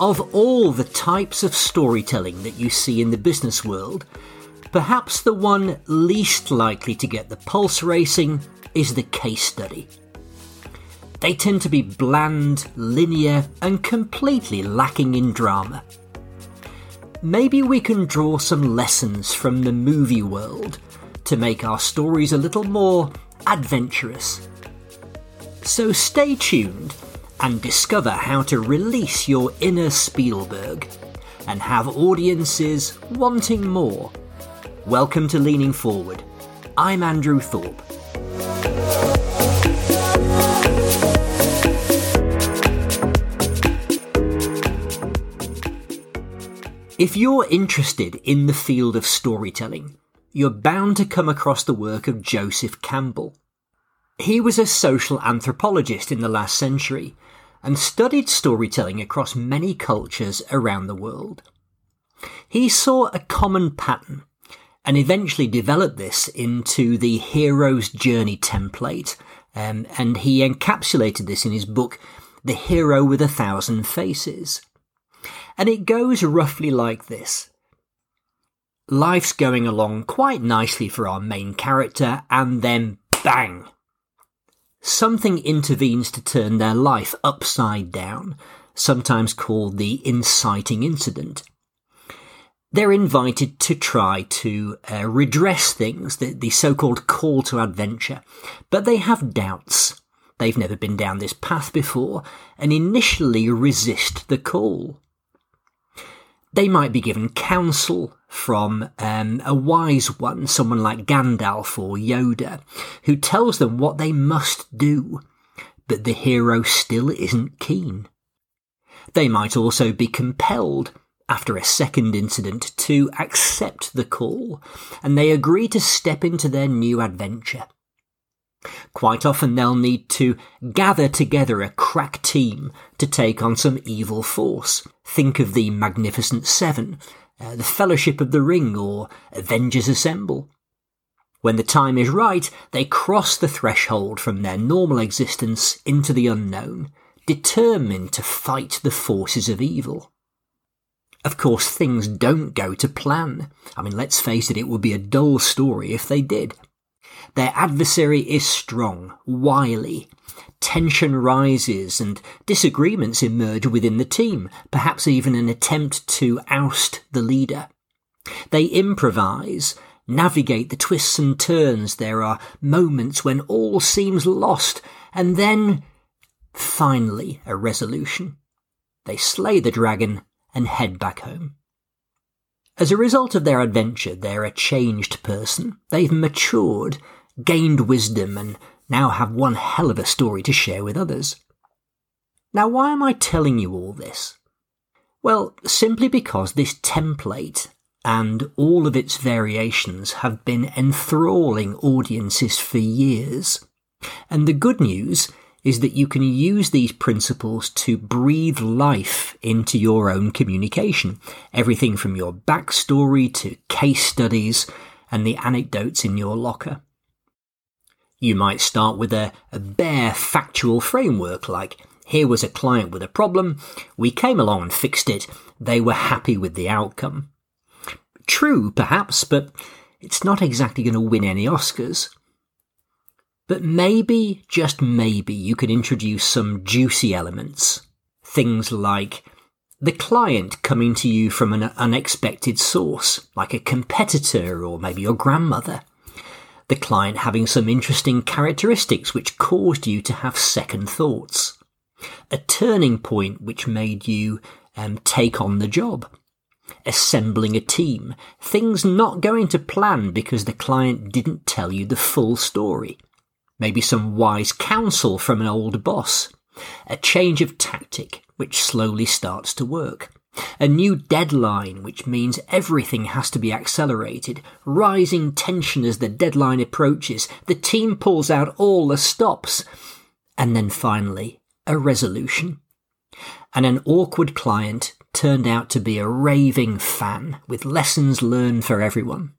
Of all the types of storytelling that you see in the business world, perhaps the one least likely to get the pulse racing is the case study. They tend to be bland, linear, and completely lacking in drama. Maybe we can draw some lessons from the movie world to make our stories a little more adventurous. So stay tuned and discover how to release your inner Spielberg and have audiences wanting more. Welcome to Leaning Forward. I'm Andrew Thorpe. If you're interested in the field of storytelling, you're bound to come across the work of Joseph Campbell. He was a social anthropologist in the last century and studied storytelling across many cultures around the world. He saw a common pattern and eventually developed this into the hero's journey template, um, and he encapsulated this in his book, The Hero with a Thousand Faces. And it goes roughly like this. Life's going along quite nicely for our main character, and then bang! something intervenes to turn their life upside down, sometimes called the inciting incident. They're invited to try to uh, redress things, the, the so called call to adventure, but they have doubts. They've never been down this path before and initially resist the call. They might be given counsel from um, a wise one, someone like Gandalf or Yoda, who tells them what they must do, but the hero still isn't keen. They might also be compelled, after a second incident, to accept the call, and they agree to step into their new adventure. Quite often they'll need to gather together a crack team to take on some evil force. Think of the Magnificent Seven, uh, the Fellowship of the Ring, or Avengers Assemble. When the time is right, they cross the threshold from their normal existence into the unknown, determined to fight the forces of evil. Of course, things don't go to plan. I mean, let's face it, it would be a dull story if they did. Their adversary is strong, wily. Tension rises and disagreements emerge within the team, perhaps even an attempt to oust the leader. They improvise, navigate the twists and turns. There are moments when all seems lost, and then, finally, a resolution. They slay the dragon and head back home. As a result of their adventure, they're a changed person. They've matured gained wisdom, and now have one hell of a story to share with others. Now, why am I telling you all this? Well, simply because this template and all of its variations have been enthralling audiences for years. And the good news is that you can use these principles to breathe life into your own communication. Everything from your backstory to case studies and the anecdotes in your locker. You might start with a, a bare factual framework like, here was a client with a problem, we came along and fixed it, they were happy with the outcome. True, perhaps, but it's not exactly going to win any Oscars. But maybe, just maybe, you can introduce some juicy elements. Things like the client coming to you from an unexpected source, like a competitor or maybe your grandmother the client having some interesting characteristics which caused you to have second thoughts. A turning point which made you um, take on the job. Assembling a team. Things not going to plan because the client didn't tell you the full story. Maybe some wise counsel from an old boss. A change of tactic which slowly starts to work. A new deadline, which means everything has to be accelerated. Rising tension as the deadline approaches. The team pulls out all the stops. And then finally, a resolution. And an awkward client turned out to be a raving fan with lessons learned for everyone.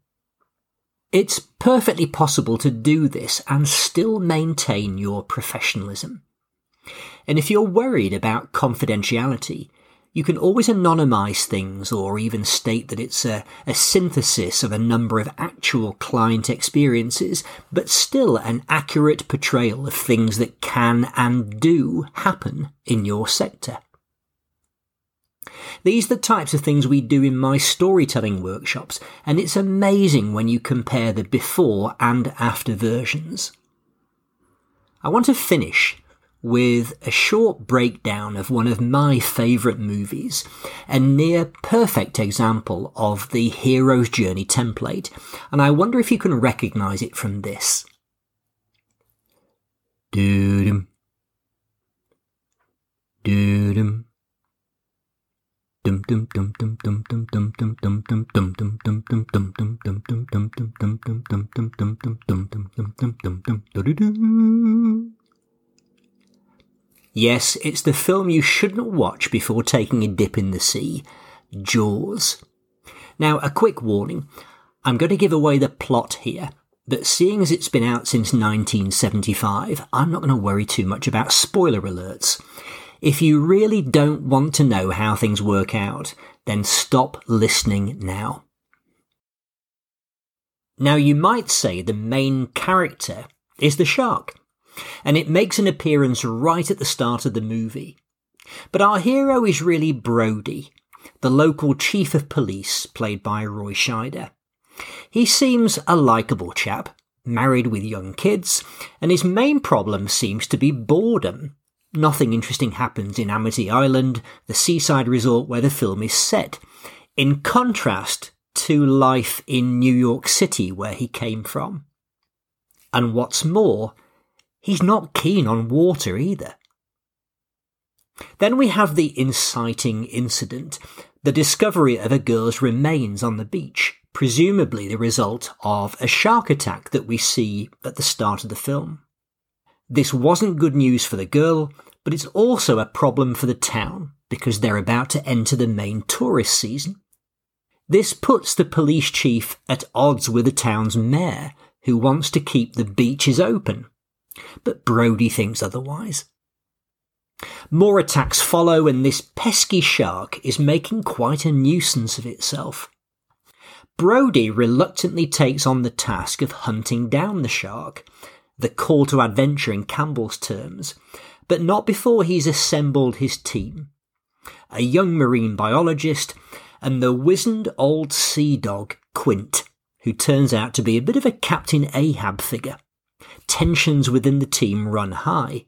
It's perfectly possible to do this and still maintain your professionalism. And if you're worried about confidentiality, you can always anonymize things or even state that it's a, a, synthesis of a number of actual client experiences, but still an accurate portrayal of things that can and do happen in your sector. These are the types of things we do in my storytelling workshops, and it's amazing when you compare the before and after versions. I want to finish with a short breakdown of one of my favourite movies, a near perfect example of the hero's journey template, and I wonder if you can recognise it from this. Doodum. Doodum. Yes, it's the film you shouldn't watch before taking a dip in the sea Jaws. Now, a quick warning I'm going to give away the plot here, but seeing as it's been out since 1975, I'm not going to worry too much about spoiler alerts. If you really don't want to know how things work out, then stop listening now. Now, you might say the main character is the shark and it makes an appearance right at the start of the movie. But our hero is really Brody, the local chief of police, played by Roy Scheider. He seems a likeable chap, married with young kids, and his main problem seems to be boredom. Nothing interesting happens in Amity Island, the seaside resort where the film is set, in contrast to life in New York City where he came from. And what's more, He's not keen on water either. Then we have the inciting incident, the discovery of a girl's remains on the beach, presumably the result of a shark attack that we see at the start of the film. This wasn't good news for the girl, but it's also a problem for the town because they're about to enter the main tourist season. This puts the police chief at odds with the town's mayor, who wants to keep the beaches open but Brody thinks otherwise. More attacks follow, and this pesky shark is making quite a nuisance of itself. Brody reluctantly takes on the task of hunting down the shark, the call to adventure in Campbell's terms, but not before he's assembled his team. A young marine biologist and the wizened old sea dog, Quint, who turns out to be a bit of a Captain Ahab figure tensions within the team run high.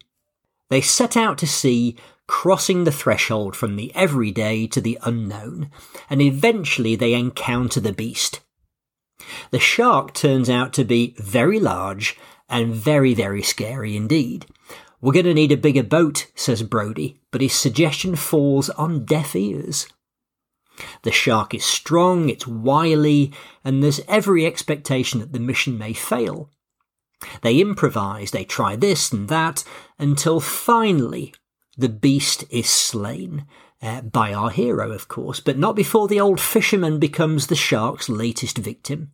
They set out to sea, crossing the threshold from the everyday to the unknown, and eventually they encounter the beast. The shark turns out to be very large and very, very scary indeed. We're going to need a bigger boat, says Brody, but his suggestion falls on deaf ears. The shark is strong, it's wily, and there's every expectation that the mission may fail. They improvise, they try this and that, until finally the beast is slain. Uh, by our hero, of course, but not before the old fisherman becomes the shark's latest victim.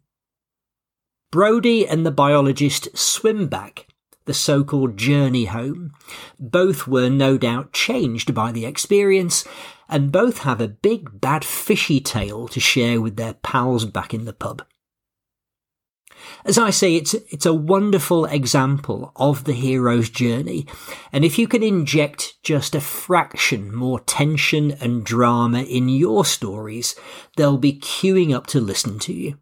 Brody and the biologist swim back, the so called journey home. Both were no doubt changed by the experience, and both have a big bad fishy tale to share with their pals back in the pub. As I say, it's, it's a wonderful example of the hero's journey. And if you can inject just a fraction more tension and drama in your stories, they'll be queuing up to listen to you.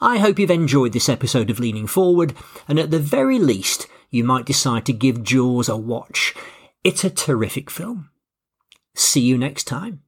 I hope you've enjoyed this episode of Leaning Forward, and at the very least, you might decide to give Jaws a watch. It's a terrific film. See you next time.